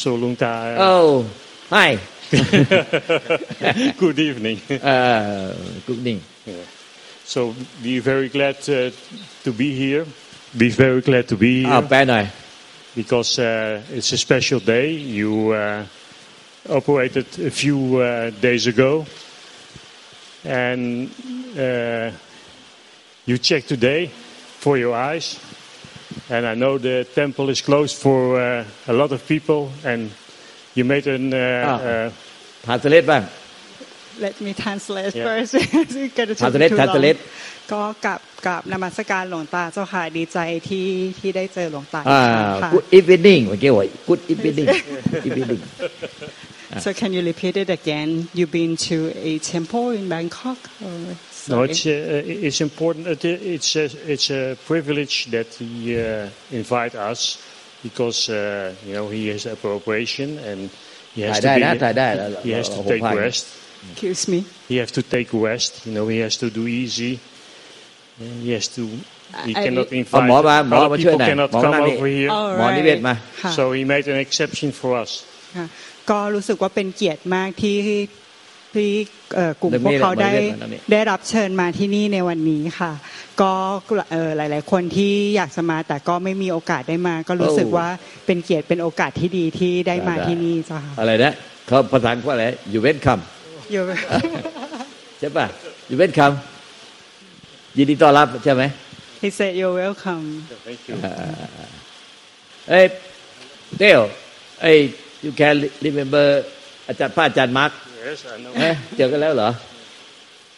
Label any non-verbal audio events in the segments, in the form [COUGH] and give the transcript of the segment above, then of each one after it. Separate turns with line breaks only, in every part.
so long time.
Oh, hi. [LAUGHS]
good evening.
Uh, good evening.
So we're very glad uh, to be here. We're very glad to be
ah,
here.
Ah.
Because uh, it's a special day. You uh, operated a few uh, days ago. And you checked today for your eyes. And I know the temple is closed for uh, a lot of people, and you made an. Uh,
Ah.
uh,
ทานสเลตบ้าง
Let me translate
Yeah.
first. [LAUGHS] It's gonna take
Translate,
too long.
translate.
ก็กับกับนมัสการหลวงตาเจ้าค่ะดีใจที่ที่ได้เจอหลวงตาอี
อ่าก
ครั้งค่ะ
good evening เมื่อกี้ว่า [LAUGHS] good evening evening
So can you repeat it again? You've been to a temple in Bangkok? Or,
No,
sorry.
it's uh, it's important. It- It's a, it's a privilege that he uh, invite us because uh, you know he has appropriation and he has
ถ่าย
to
ได้
be,
นะถ่ายได้ [LAUGHS]
he has to
เรา
take
ผมพาย
rest.
Excuse me.
He has to take rest. You know he has to do easy. And He has to. He
I-
cannot
เอา
invite.
หมอมาหมอ
Other
มาช่วย
people
หน่อย
cannot
หมอ
come
นั่งนี่
over here.
All
หมอนิเวศ
right
มา
ค่ะ
So he made an exception for us.
ค่ะก็รู้สึกว่าเป็นเกียรติมากที่ที่เอ่อกลุ่ม
เดี๋ยว
พว
มี
กเขาได้
เดี๋ยวมีเดี๋ยวมี
ได้รับเชิญมาที่นี่ในวันนี้ค่ะ ก็เอ่อหลาย ๆ คนที่อยากจะมาแต่ก็ไม่มีโอกาสได้มา ก็รู้สึกว่าเป็นเกียรติเป็นโอกาสที่ดีที่ได้มาที่นี่เจ้าค่ะ
อะไรนะเขาภาษาอังกฤษว่าอะไรอยู่เว้นค
อยู่ำ
ใช่ป่ะอยู่เว้นคำยินดีต้อนรับใช่ไหม
He said you're welcome
Thank you.
เอ้ยเต้วเอ้ย you can remember อาจารย์ป้าอาจารย์มาร์ก
Yes, I know.
เอ๊ะเจอกันแล้วเหรอ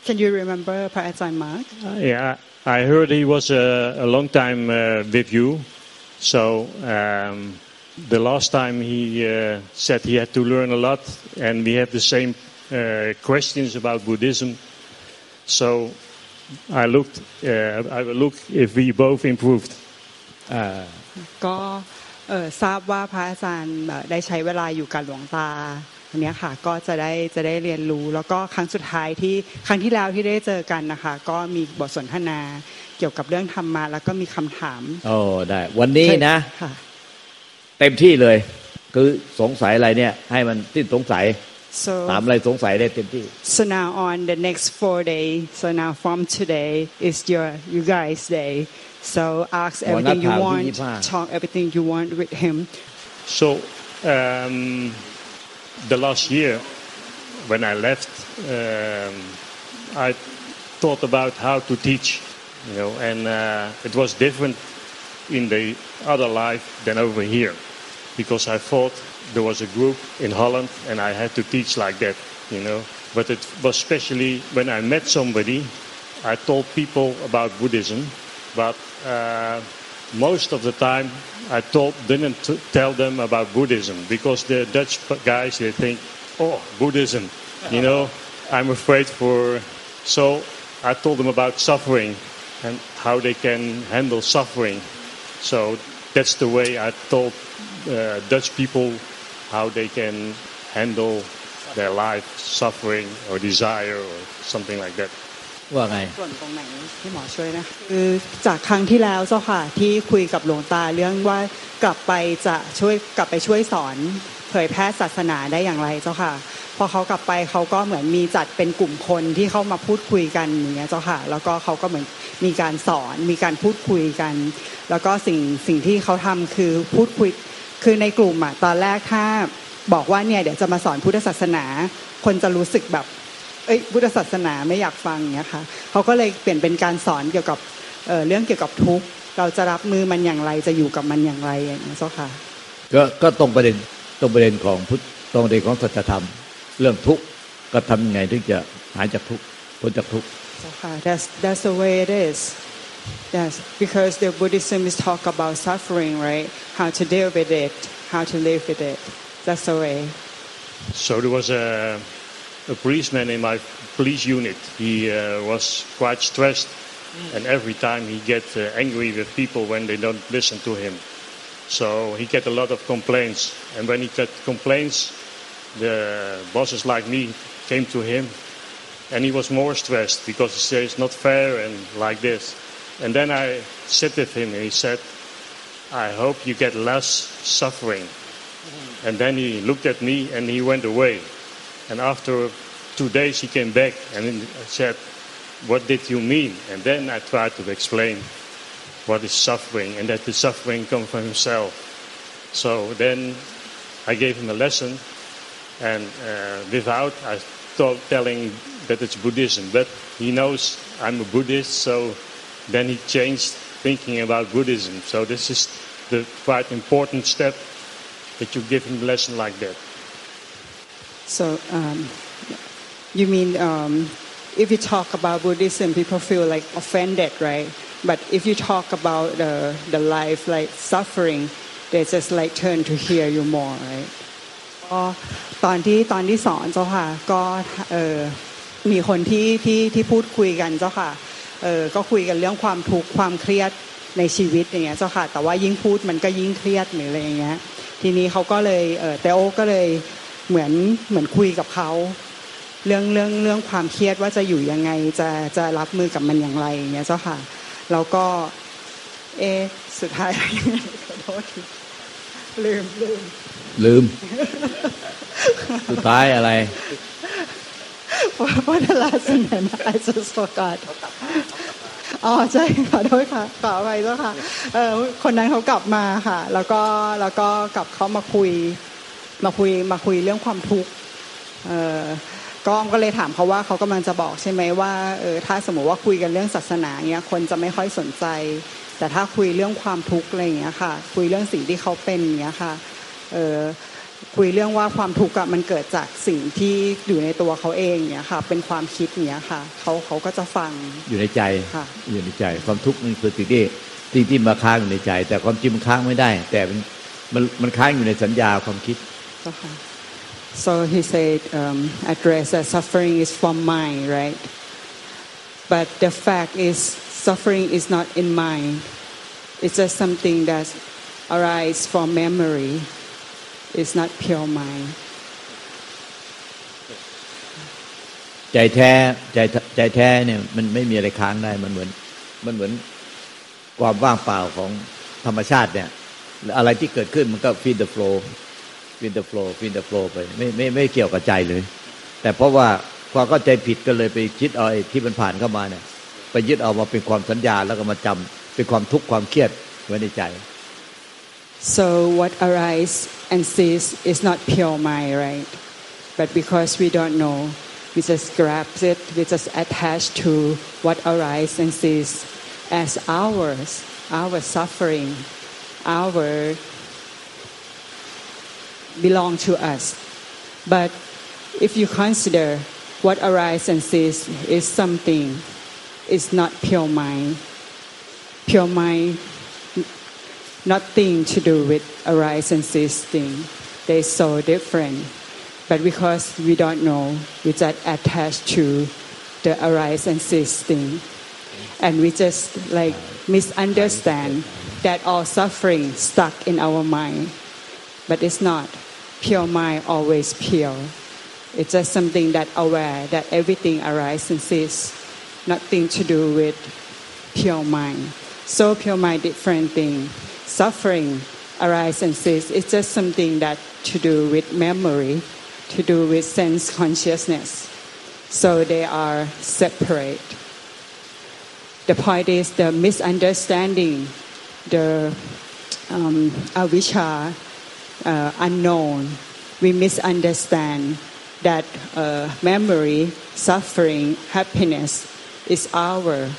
Can you remember พระอาจารย์มาร์ก
Yeah, I heard he was a, a long time uh, with you. So um, the last time he uh, said he had to learn a lot, and we have the same uh, questions about Buddhism. So I looked. Uh, I will look if we both improved.
อ่า
ก็เอ่อ ทราบว่าพระอาจารย์เอ่อได้ใช้เวลาอยู่กับหลวงตาอันเนี้ยค่ะก็จะได้จะได้เรียนรู้แล้วก็ครั้งสุดท้ายที่ครั้งที่แล้วที่ได้เจอกันนะคะ ก็มีบทสนทนาเกี่ยวกับเรื่องธรรมะแล้วก็มีคำถาม
โอ้ได้ วันนี้นะ
ค่ะ
เต็มที่เลย คือสงสัยอะไรเนี่ย ให้มันสิ้นสงสัย
so
ถามอะไรสงสัยได้เต็มที่
so now on the next four days so now from today is your you guys day So ask everything you want, talk everything you want with him.
So um, the last year, when I left, um, I thought about how to teach, you know, and uh, it was different in the other life than over here, because I thought there was a group in Holland and I had to teach like that, you know. But it was especially when I met somebody, I told people about Buddhism but uh, most of the time I told didn't t- tell them about Buddhism because the Dutch guys they think, oh Buddhism, you know, [LAUGHS] I'm afraid for. So I told them about suffering and how they can handle suffering. So that's the way I told uh, Dutch people how they can handle their life, suffering or desire or something like that.
ว่าไง
ส่วนตรงไหนที่หมอช่วยนะคือจากครั้งที่แล้วเจ้าค่ะที่คุยกับหลวงตาเรื่องว่ากลับไปจะช่วยกลับไปช่วยสอนเผยแพร่ศาสนาได้อย่างไรเจ้าค่ะพอเขากลับไปเขาก็เหมือนมีจัดเป็นกลุ่มคนที่เข้ามาพูดคุยกันอย่างเงี้ยเจ้าค่ะ แล้วก็เขาก็เหมือนมีการสอนมีการพูดคุยกัน แล้วก็สิ่งสิ่งที่เขาทำคือพูดคุยคือในกลุ่มอะตอนแรกถ้าบอกว่าเนี่ยเดี๋ยวจะมาสอนพุทธศาสนา คนจะรู้สึกแบบ เอ้ยพุทธศาสนาไม่อยากฟังอย่างเงี้ยค่ะเขาก็เลยเปลี่ยนเป็นการสอนเกี่ยวกับเอ่อเรื่องเกี่ยวกับทุกข์เราจะรับมือมันอย่างไรจะอยู่กับมันอย่างไรอย่างเงี้ยเจ้าค่ะ
ก็ก็ตรงประเด็นตรงประเด็นของพุทธตรงประเด็นของสัจธรรม เรื่องทุกข์ก็ทำยังไงถึงจะหายจากทุกข์พ้นจากทุกข์
เจ้าค่ะ that's that's the way it is yes because the Buddhism is talk about suffering right how to deal with it how to live with it that's the way
So there was a, a policeman in my police unit. He uh, was quite stressed, and every time he get uh, angry with people when they don't listen to him. So he get a lot of complaints, and when he got complaints, the bosses like me came to him, and he was more stressed because he said it's not fair and like this. And then I sat with him, and he said, "I hope you get less suffering." And then he looked at me and he went away. And after two days, he came back and said, What did you mean? And then I tried to explain what is suffering and that the suffering comes from himself. So then I gave him a lesson, and uh, without I told, telling that it's Buddhism, but he knows I'm a Buddhist, so then he changed thinking about Buddhism. So this is the quite important step that you give him a lesson like that.
So um, you mean um, if you talk about Buddhism, people feel like offended, right? But if you talk about the the life like suffering, they just like turn to hear you more, right? ก็ตอนที่ตอนที่สอนเจ้าค่ะก็เออมีคนที่ที่ที่พูดคุยกันเจ้าค่ะเออก็คุยกันเรื่องความทุกข์ความเครียดในชีวิตอย่างเงี้ยเจ้าค่ะแต่ว่ายิ่งพูดมันก็ยิ่งเครียดหรืออะไรอย่างเงี้ยทีนี้เขาก็เลยเออเตโอก็เลย เหมือนเหมือนคุยกับเขาเรื่องเรื่องเรื่องความเครียดว่าจะอยู่ยังไงจะจะรับมือกับมันอย่างไรอย่างเงี้ยเจ้าค่ะแล้วก็เอสุดท้ายขอโทษทีลืมลืม
ลืม สุดท้ายอะไร
What the last sentence I just forgot อ๋อใช่ขอโทษค่ะขออภัยเจ้าค่ะเออคนนั้นเขากลับมาค่ะ แล้วก็แล้วก็กลับเขามาคุย มาคุยมาคุยเรื่องความทุกข์เออก็ก็เลยถามเขาว่าเขากำลังจะบอกใช่ไหมว่าเออถ้าสมมติว่าคุยกันเรื่องศาสนาเนี้ยคนจะไม่ค่อยสนใจ แต่ถ้าคุยเรื่องความทุกข์อะไรอย่างเงี้ยค่ะ คุยเรื่องสิ่งที่เขาเป็นอย่างเงี้ยค่ะเออคุยเรื่องว่าความทุกข์อะมันเกิดจากสิ่งที่อยู่ในตัวเขาเองเนี้ยค่ะ เป็นความคิดเนี้ยค่ะเขาเขาก็จะฟัง
อยู่ในใจ
ค่ะ
อยู่ในใจ ความทุกข์มันคือสิ่งที่สิ่งที่มาค้างอยู่ในใจ แต่ความจริงมันค้างไม่ได้ แต่มันมันมันค้างอยู่ในสัญญาความคิด
Okay. So he said, um, address that suffering is from mind, right? But the fact is, suffering is not in mind. It's just something that arises from memory. It's not pure mind.
ใจแท้ใจใจแท้เนี่ยมันไม่มีอะไรค้างได้มันเหมือน มันเหมือนความว่างเปล่าของธรรมชาติเนี่ยอะไรที่เกิดขึ้นมันก็ วินเดอร์โฟล์วินเดอร์โฟล์ไปไม่ไม่ไม่เกี่ยวกับใจเลย แต่เพราะว่าความเข้าใจผิดก็เลยไปคิดเอาไอ้ที่มันผ่านเข้ามาเนี่ยไปยึดเอามาเป็นความสัญญาแล้วก็มาจำเป็นความทุกข์ความเครียดไว้ในใจ
so what arises and sees is not pure mind right but because we don't know we just grab it we just attach to what arises and sees as ours our suffering our belong to us. But if you consider what arises and cease is something, it's not pure mind. Pure mind nothing to do with arise and cease thing. They're so different. But because we don't know, we just attach to the arise and cease thing. And we just like misunderstand that all suffering stuck in our mind. But it's not. Pure mind always pure. It's just something that aware that everything arises and cease. Nothing to do with pure mind. So pure mind different thing suffering arises and cease. It's just something that to do with memory, to do with sense consciousness. So they are separate. The point is the misunderstanding, the um, uh, unknown. We misunderstand that uh, memory, suffering, happiness is our,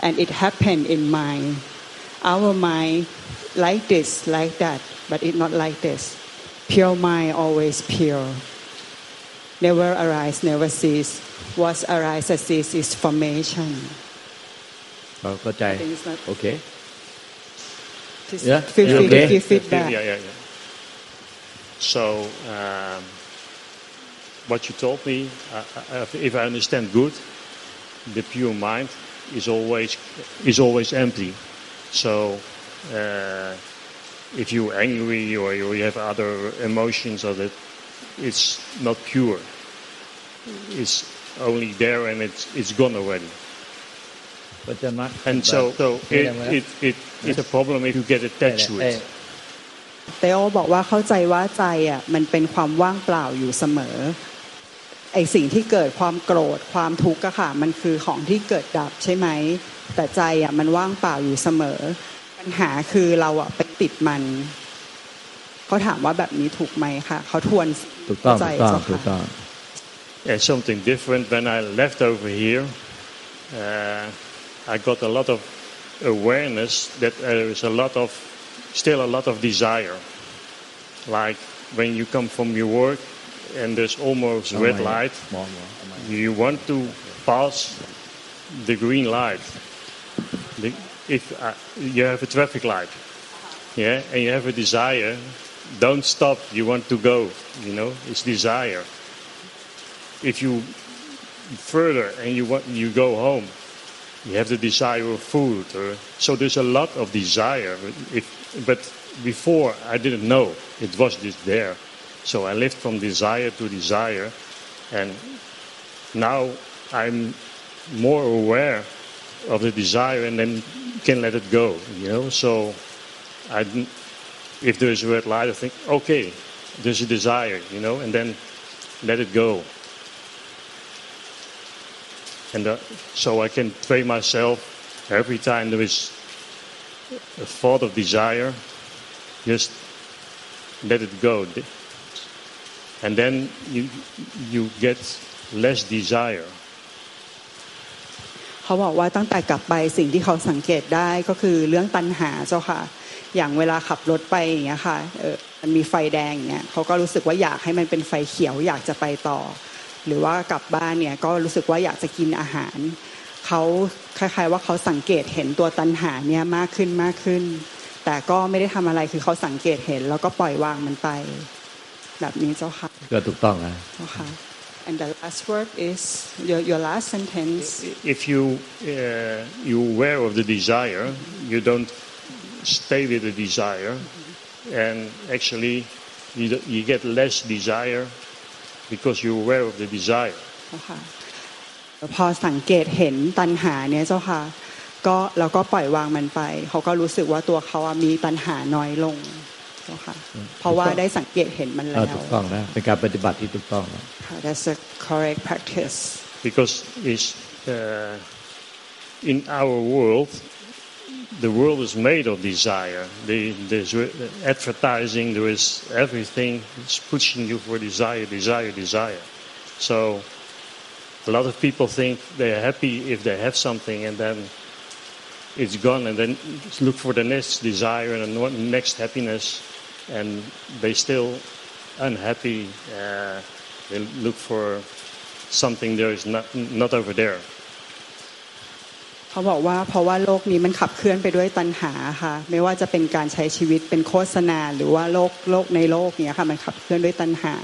and it happened in mind. Our mind like this, like that, but it's not like this. Pure mind always pure. Never arise, never cease. What arises cease is formation.
เข้าใจ
I think it's not-
โอเค
Please
Yeah,
feel
yeah,
free
okay.
to give feedback.
Yeah, yeah, yeah. So um, what you told me, uh, if I understand good, the pure mind is always is always empty. So uh, if you're angry or you have other emotions of it, it's not pure. It's only there and it's it's gone already.
But
and so, so it, it, it, it's a problem if you get attached to it.
เตโอบอกว่าเข้าใจว่าใจอะมันเป็นความว่างเปล่าอยู่เสมอไอสิ่งที่เกิดความโกรธความทุกข์อะค่ะ มันคือของที่เกิดดับใช่ไหม แต่ใจอะมันว่างเปล่าอยู่เสมอ ปัญหาคือเราอะไปติดมันเขาถามว่าแบบนี้ถูกไหมค่ะเขาทวน
ถูกต้อง
ใจ
ถูกต้อง
เจ้า
ถูก
ค่ะ
ต้อง
And something different when I left over here, uh, I got a lot of awareness that there is a lot of, still a lot of desire. Like when you come from your work and there's almost oh red light, you want to pass the green light. The, if uh, you have a traffic light, yeah, and you have a desire, don't stop. You want to go. You know, it's desire. If you further and you want you go home, you have the desire of food. Or, so there's a lot of desire. If, but before I didn't know it was just there. So I lived from desire to desire, and now I'm more aware of the desire and then can let it go. You know, so I, if there is a red light, I think, okay, there's a desire. You know, and then let it go. And uh, so I can train myself every time there is a thought of desire, just let it go. And then you, you get less desire.
เขาบอกว่าตั้งแต่กลับไปสิ่งที่เขาสังเกตได้ก็คือเรื่องตัณหาเจ้าค่ะ อย่างเวลาขับรถไปอย่างเงี้ยค่ะเออมันมีไฟแดงอย่างเงี้ยเขาก็รู้สึกว่าอยากให้มันเป็นไฟเขียวอยากจะไปต่อ หรือว่ากลับบ้านเนี่ยก็รู้สึกว่าอยากจะกินอาหารเขาคล้ายๆว่าเขาสังเกตเห็นตัวตัณหาเนี่ยมากขึ้นมากขึ้น แต่ก็ไม่ได้ทำอะไรคือเขาสังเกตเห็น แล้วก็ปล่อยวางมันไป แบบนี้เจ้าค่ะ
ก็ถูกต้องนะ
เจ้าค่ะ and the last word is your your last sentence
If you uh, you aware of the desire, you don't stay with the desire, and actually you, d- you get less desire because you're aware of the desire.
เจ้าค่ะพอสังเกตเห็นตัณหาเนี่ยเจ้าค่ะก็เราก็ปล่อยวางมันไป เขาก็รู้สึกว่าตัวเขาอะมีตัณหาน้อยลงเจ้าค่ะเพราะว่าได้สังเกตเห็นมัน
เอ
แล้
อ
ว
ถูกต้องนะเป็นการปฏิบัติที่ถูกต้องนะ
ค่ะ that's a correct practice
because it's, uh, in our world, the world is made of desire. The, there's advertising, there is everything is pushing you for desire, desire, desire. So a lot of people think they're happy if they have something and then it's gone and then look for the next desire and the next happiness and they still unhappy. Uh, they look for something there is not, not over there.
เขาบอกว่าเพราะว่าโลกนี้มันขับเคลื่อนไปด้วยตัณหาค่ะ ไม่ว่าจะเป็นการใช้ชีวิตเป็นโฆษณา หรือว่าโลกโลกในโลกเนี้ยค่ะมันขับเคลื่อนด้วยตัณหา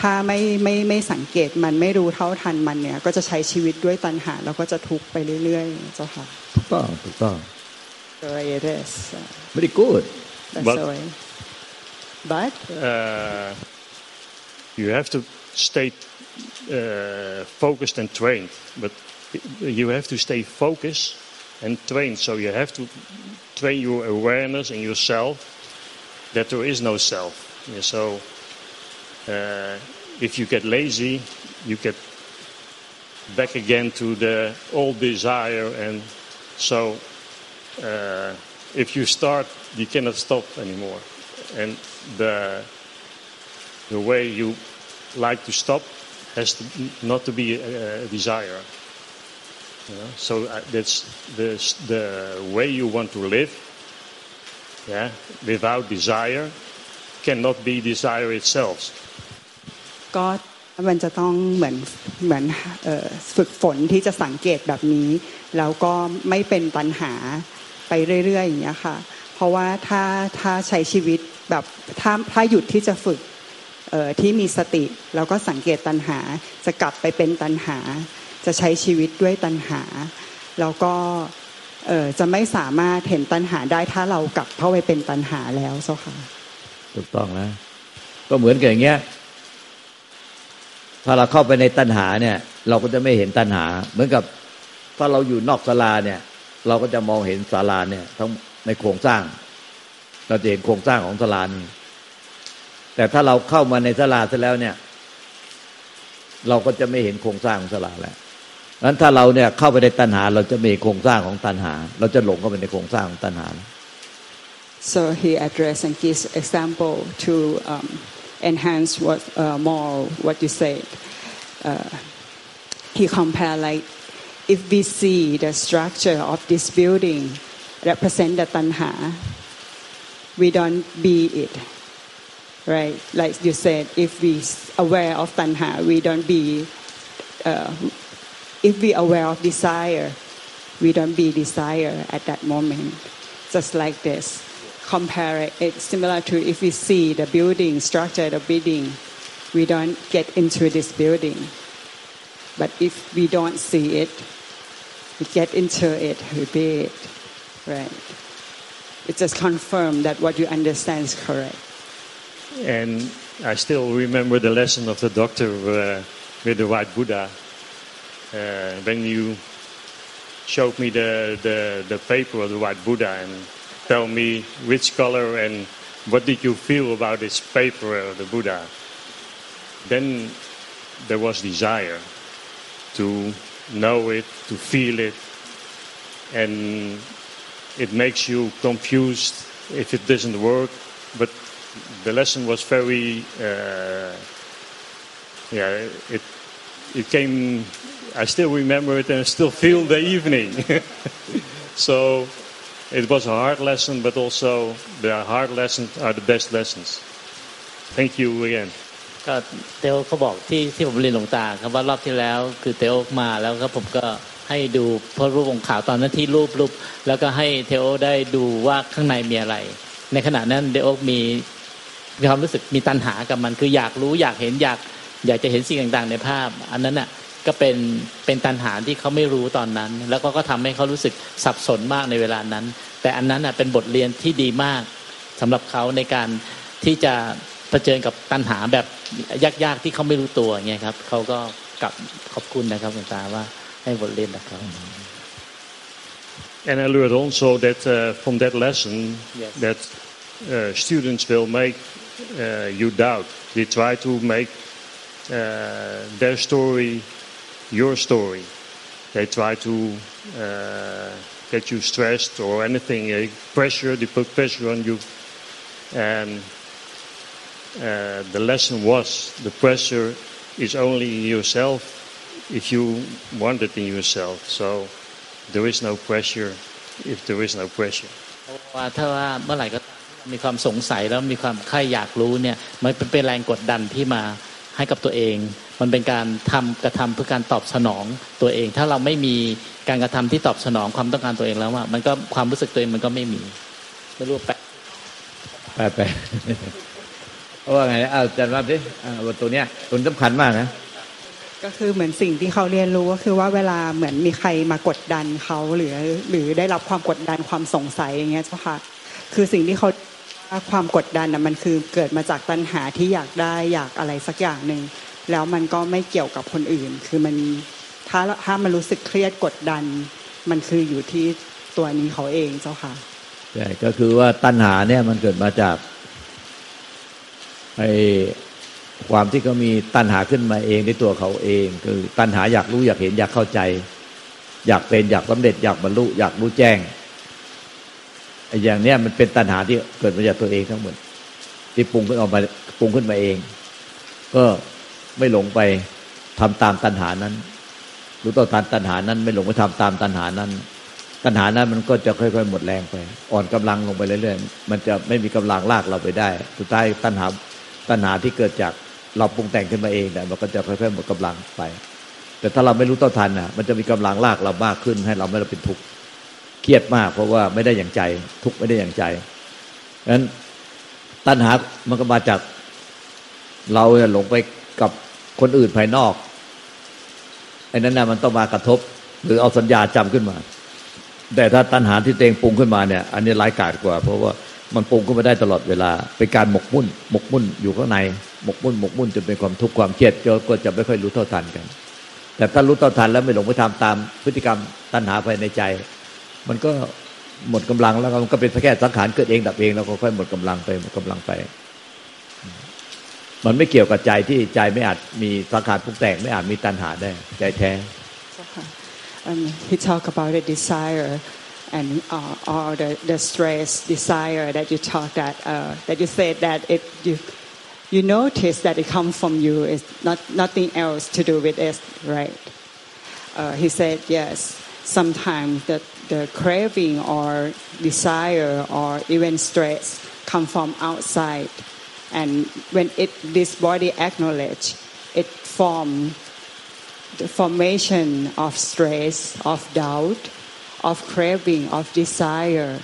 ถ้าไม่ไม่ไม่สังเกตมันไม่รู้เท่าทันมันเนี่ย ก็จะใช้ชีวิตด้วยตัณหา แล้วก็จะทุกข์ไปเรื่อยๆเจ้าค่ะ
ถูกต้องถูกต้อง
the way it is
very good
that's
But-
the way but
Uh, you have to stay uh, focused and trained, but you have to stay focused and trained. So you have to train your awareness and yourself that there is no self. Yeah, so uh, if you get lazy, you get back again to the old desire, and so uh, if you start, you cannot stop anymore. And the the way you like to stop has to, not to be a, a desire. You know? So uh, that's the the way you want to live. Yeah, without desire, cannot be desire itself.
ก็มันจะต้องเหมือนเหมือนฝึกฝนที่จะสังเกตแบบนี้ แล้วก็ไม่เป็นปัญหาไปเรื่อยๆอย่างเงี้ยค่ะ เพราะว่าถ้าถ้าใช้ชีวิตแบบถ้าถ้าหยุดที่จะฝึกที่มีสติ แล้วก็สังเกตตัณหาจะกลับไปเป็นตัณหา จะใช้ชีวิตด้วยตัณหา แล้วก็จะไม่สามารถเห็นตัณหาได้ถ้าเรากลับเข้าไปเป็นตัณหาแล้วเจ้าค่ะ
ถูกต้องนะก็เหมือนกับอย่างเงี้ย ถ้าเราเข้าไปในตัณหาเนี่ย เราก็จะไม่เห็นตัณหา เหมือนกับถ้าเราอยู่นอกศาลาเนี่ย เราก็จะมองเห็นศาลาเนี่ย ทั้งในโครงสร้าง เราจะเห็นโครงสร้างของสลานี้แต่ถ้าเราเข้ามาในสลาเสร็จแล้วเนี่ย เราก็จะไม่เห็นโครงสร้างของสลาแล้ว นั้นถ้าเราเนี่ยเข้าไปในตัณหา เราจะมีโครงสร้างของตัณหา เราจะหลงเข้าไปในโครงสร้างของตัณหา
So he addressed and gives example to um, enhance what uh, more what you said. Uh, he compared like if we see the structure of this building represent the tanha, we don't be it, right? Like you said, if we aware of tanha, we don't be. Uh, if we aware of desire, we don't be desire at that moment. Just like this. Compare it. It's similar to if we see the building structure, the building, we don't get into this building. But if we don't see it, we get into it, we be it. Right. It just confirm that what you understand is correct.
And I still remember the lesson of the doctor uh, with the white Buddha. Uh, when you showed me the, the, the paper of the white Buddha and tell me which color and what did you feel about this paper of the Buddha, then there was desire to know it, to feel it, and it makes you confused if it doesn't work. But the lesson was very, uh, yeah, it it came. I still remember it and I still feel the evening. so it was a hard lesson, but also the hard lessons are the best lessons. Thank you again.
ก็เตโอเขาบอกที่ที่ผมเรียนหลวงตาครับว่ารอบที่แล้วคือเตโอมาแล้วก็ผมก็ให้ดูพระรูปองค์ขาวตอนนั้นที่รูปรูปแล้วก็ให้เทโอได้ดูว่าข้างในมีอะไร ในขณะนั้นเดโอมีมีความรู้สึกมีตัณหากับมันคืออยากรู้อยากเห็นอยากอยากจะเห็นสิ่งต่างๆ ในภาพ อันนั้นอะ ก็เป็นเป็นตัณหาที่เขาไม่รู้ตอนนั้น แล้วก็ก็ทำให้เขารู้สึกสับสนมากในเวลานั้น แต่อันนั้นอะเป็นบทเรียนที่ดีมากสำหรับเขาในการที่จะเผชิญกับตัณหาแบบยากๆที่เขาไม่รู้ตัวเงี้ยครับเขาก็กลับขอบคุณนะครับหลวงตาว่าให้บทเรียนนะครับ
And I learned also that uh, from that lesson
Yes.
that uh, students will make uh, you doubt. They try to make uh, their story your story. They try to uh, get you stressed or anything, uh, pressure. They put pressure on you, and uh, the lesson was the pressure is only in yourself if you want it in yourself. So there is no pressure if there is no pressure.
ว่าถ้าว่าเมื่อไหร่ก็ตามที่มีความสงสัยแล้วมีความใคร่อยากรู้เนี่ยมันเป็นเป็นแรงกดดันที่มาให้กับตัวเอง มันเป็นการทำกระทำเพื่อการตอบสนองตัวเอง ถ้าเราไม่มีการกระทำที่ตอบสนองความต้องการตัวเองแล้วว่ามันก็ความรู้สึกตัวเองมันก็ไม่มีไม่รู้แปล
ไปไปเพราะว่าไงนะเอาอาจารย์ว่าดิอ่าบทตัวเนี้ยตัวนี้สำคัญมากนะ
ก็คือเหมือนสิ่งที่เขาเรียนรู้ก็คือว่าเวลาเหมือนมีใครมากดดันเขาหรือ หรือได้รับความกดดันความสงสัยอย่างเงี้ยเจ้าค่ะคือสิ่งที่เขาว่าความกดดันน่ะมันคือเกิดมาจากตัณหาที่อยากได้อยากอะไรสักอย่างหนึ่ง แล้วมันก็ไม่เกี่ยวกับคนอื่น คือมันถ้าถ้ามันรู้สึกเครียดกดดัน มันคืออยู่ที่ตัวนี้เขาเองเจ้าค่ะ
ใช่ก็คือว่าตัณหาเนี่ยมันเกิดมาจากไอความที่เขามีตัณหาขึ้นมาเองในตัวเขาเอง คือตัณหาอยากรู้อยากเห็นอยากเข้าใจ อยากเป็นอยากสำเร็จอยากบรรลุอยากรู้แจ้งไอ้อย่างเนี้ยมันเป็นตัณหาที่เกิดมาจากตัวเองทั้งหมดที่ปรุงขึ้นออกมาปรุงขึ้นมาเอง ก็ ไม่หลงไปทำตามตัณหานั้น รู้ต่อตานตัณหานั้น ไม่หลงไปทำตามตัณหานั้น ตัณหานั้นมันก็จะค่อยๆ หมดแรงไป อ่อนกำลังลงไปเรื่อยๆ มันจะไม่มีกำลังลากเราไปได้ สุดท้ายตัณหาตัณหาที่เกิดจากเราปรุงแต่งขึ้นมาเองเนี่ยมันก็จะค่อยๆหมดกำลังไป แต่ถ้าเราไม่รู้ต้นทันน่ะ มันจะมีกำลังลากเรามากขึ้น ให้เราไม่เราเป็นทุกข์เครียดมาก เพราะว่าไม่ได้อย่างใจ ทุกข์ไม่ได้อย่างใจฉะนั้นตัณหามันก็มาจากเราหลงไปกับ คนอื่นภายนอกไอ้นั้นน่ะมันต้องมากระทบ หรือเอาสัญญาจำขึ้นมา แต่ถ้าตัณหาที่เองปรุงขึ้นมาเนี่ย อันนี้ร้ายกาจกว่า เพราะว่ามันปรุงขึ้นมาได้ตลอดเวลา เป็นการหมกมุ่น หมกมุ่นอยู่ข้างในหมกมุ่นหมกมุ่นจนเป็นความทุกข์ความเครียดก็จะไม่ค่อยรู้เท่าทันกัน แต่ถ้ารู้เท่าทันแล้วไม่หลงไปทำตามพฤติกรรมตัณหาภายในใจ มันก็หมดกำลังแล้วมันก็เป็นแค่สังขารเกิดเองดับเองแล้วก็ค่อยหมดกำลังไปหมดกำลังไป มันไม่เกี่ยวกับใจที่ใจไม่อาจมีสังขารปรุงแต่งไม่อาจมีตัณหาได้ใจแท้
um, he talk about the desire and uh, or the, the stress desire that you talk that uh, that you said that it you you notice that it comes from you is not nothing else to do with it right uh, he said yes sometimes the the craving or desire or even stress come from outside and when it this body acknowledge it form the formation of stress of doubt of craving of desire.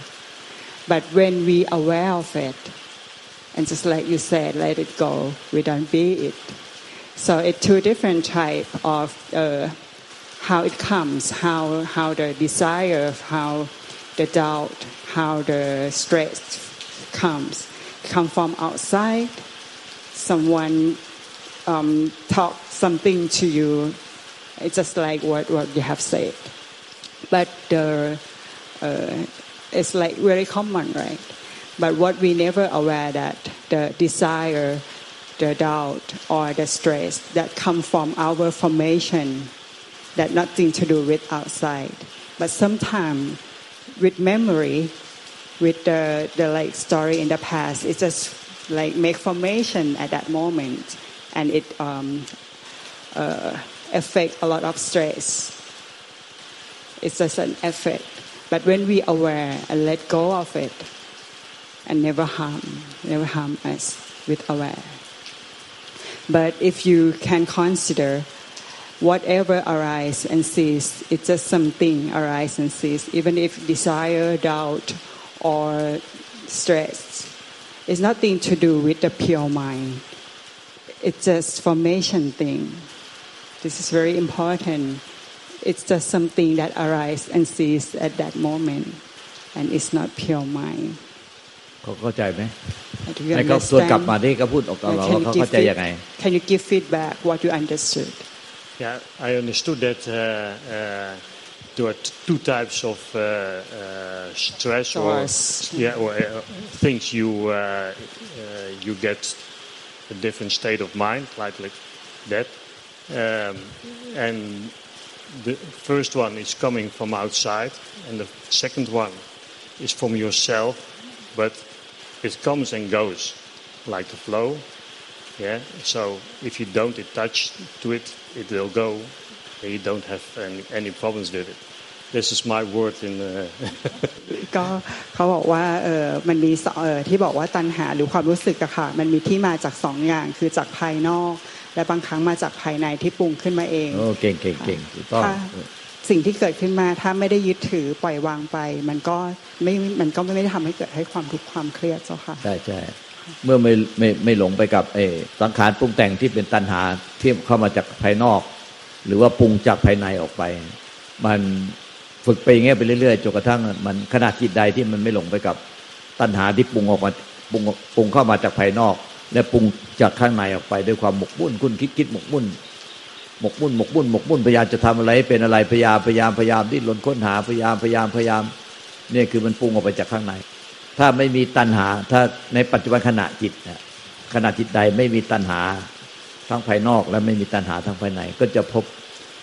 But when we aware of it and just like you said let it go we don't be it. So it's two different type of uh, how it comes how how the desire how the doubt how the stress comes come from outside someone um, talk something to you it's just like what, what you have said. But the uh, it's like very common right? But what we never aware that the desire the doubt or the stress that come from our formation that nothing to do with outside. But sometimes with memory with the, the like story in the past. It just like make formation at that moment. And it um, uh, affect a lot of stress. It's just an effect but when we aware and let go of it and never harm never harm us with aware. But if you can consider whatever arise and cease it's just something arise and cease. Even if desire doubt or stress it's nothing to do with the pure mind it's just formation thing this is very important it's just something that arises and cease at that moment and it's not pure mind
เขาเข้าใจไหม
Do you
ให้เขาส่วนกลับมา
understand?
ที่เขาพูดออกกับเรา
Can
ว่า
you
เขา
give
เข้าใจ
feed-
ยังไง
Can you give feedback what you understood?
Yeah, I understood that uh, uh, there are two types of uh, uh, stress or yeah, or uh, things you uh, uh, you get a different state of mind, like like that. Um, and the first one is coming from outside, and the second one is from yourself, but it comes and goes like the flow. Yeah. So if you don't attach to it, it will go. And you don't have any, any problems with it. This is my word in. Uh,
ก็เขาบอกว่าเออมันมีสองเออที่บอกว่าตัณหาหรือความรู้สึกอะค่ะมันมีที่มาจากสองอย่างคือจากภายนอก และบางครั้งมาจากภายในที่ปรุงขึ้นมาเอง
โอ้เก่งเก่งเก่งถูกต้อง
ถ้าสิ่งที่เกิดขึ้นมาถ้าไม่ได้ยึดถือปล่อยวางไป มันก็ไม่มันก็ไม่ได้ทำให้เกิดให้ความทุกข์ความเครียดเจ้าค่ะ
ใช่ใช่เมื่อไม่ไม่ไม่หลงไปกับเออสังขารปรุงแต่งที่เป็นตัณหาที่เข้ามาจากภายนอก หรือว่าปรุงจากภายในออกไป มันฝึกไปอย่างเงี้ยไปเรื่อยๆจนกระทั่งมันขนาดจิตใดที่มันไม่หลงไปกับตัณหาที่ปรุงออกมาปรุงปรุงเข้ามาจากภายนอก และปรุงจากข้างในออกไปด้วยความหมกมุ่นคุณคิดคิดหมกมุ่นหมกมุ่นหมกมุ่นหมกมุ่นพยายามจะทำอะไรเป็นอะไรพยายามพยายามพยายามดิ้นรนค้นหาพยายามพยายามพยายามเนี่ยคือมันปรุงออกไปจากข้างใน ถ้าไม่มีตัณหา ถ้าในปัจจุบันขณะจิตนะขณะจิตใดไม่มีตัณหา ทั้งภายนอกและไม่มีตัณหาทั้งภายใน ก็จะพบ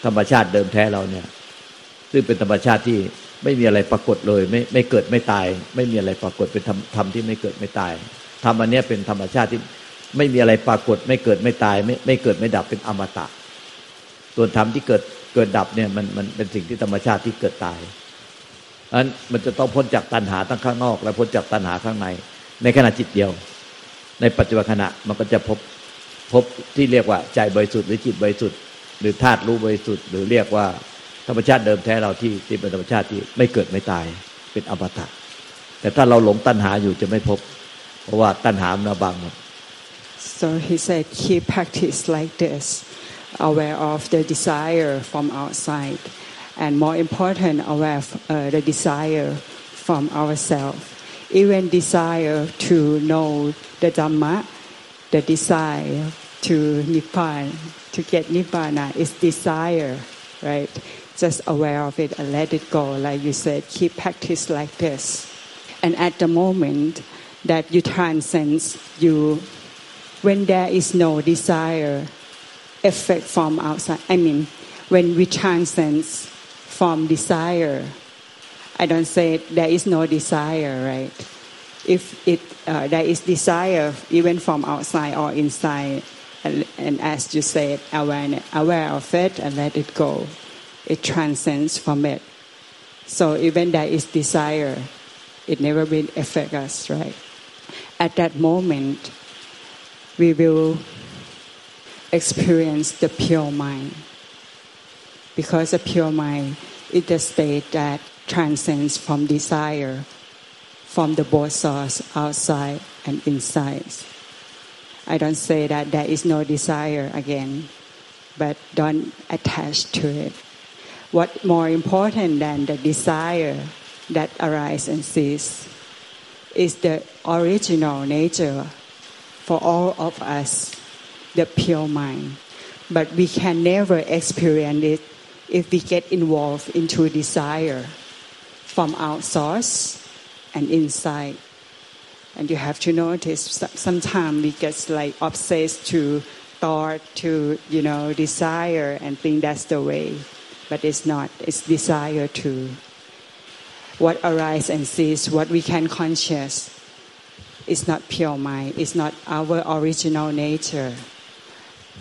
ธรรมชาติเดิมแท้เราเนี่ย ซึ่งเป็นธรรมชาติที่ไม่มีอะไรปรากฏเลย ไม่ไม่เกิดไม่ตาย ไม่มีอะไรปรากฏเป็นธรรมธรรมที่ไม่เกิดไม่ตายธรรมอันเนี้ยเป็นธรรมชาติที่ไม่มีอะไรปรากฏ ไม่เกิดไม่ตาย ไม่ไม่เกิดไม่ดับเป็นอมตะ ส่วนธรรมที่เกิดเกิดดับเนี่ยมันมันเป็นสิ่งที่ธรรมชาติที่เกิดตายอันนั้นมันจะต้องพ้นจากตัณหาทั้งข้างนอก และพ้นจากตัณหาข้างใน ในขณะจิตเดียว ในปัจจุบันขณะมันก็จะพบ พบที่เรียกว่าใจบริสุทธิ์หรือจิตบริสุทธิ์หรือธาตุรู้บริสุทธิ์หรือเรียกว่าธรรมชาติเดิมแท้เราที่ที่เป็นธรรมชาติที่ไม่เกิดไม่ตายเป็นอมตะ แต่ถ้าเราหลงตัณหาอยู่จะไม่พบ เพราะว่าตัณหามันบังหมด
so he said keep practice like this aware of the desire from outside and more important aware of uh, the desire from ourselves even desire to know the dhamma the desire to nibbana to get nibbana is desire right just aware of it and let it go. Like you said, keep practice like this. And at the moment that you transcend, you, when there is no desire, effect from outside. I mean, when we transcend from desire, I don't say there is no desire, right? If it uh, there is desire, even from outside or inside, and, and as you said, aware, aware of it and let it go. It transcends from it. So even there is desire, it never will affect us, right? At that moment, we will experience the pure mind. Because the pure mind is the state that transcends from desire, from the both source outside and inside. I don't say that there is no desire again, but don't attach to it. What more important than the desire that arises and ceases is the original nature for all of us, the pure mind. But we can never experience it if we get involved into desire from outside and inside. And you have to notice sometimes we get like obsessed to thought, to you know desire, and think that's the way, but it's not. It's desire to what arises and ceases, what we can conscious. It's not pure mind. It's not our original nature.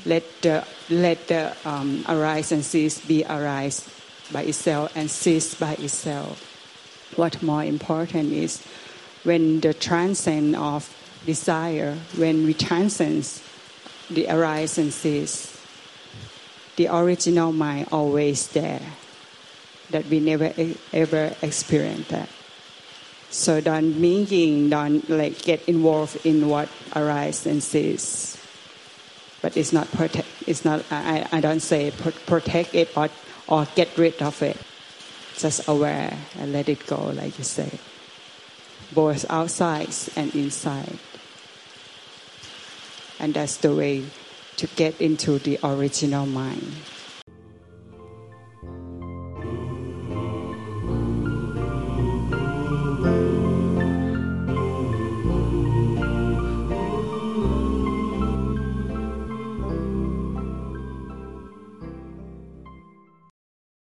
Let the let the um, arise and cease be arise by itself and cease by itself. What more important is when the transcend of desire, when we transcend the arise and cease, the original mind always there, that we never ever experience that. So don't meaning, don't like get involved in what arises and cease. But it's not protect. It's not. I, I don't say protect it or or get rid of it. Just aware and let it go, like you say both outside and inside. And that's the way to get into the original mind.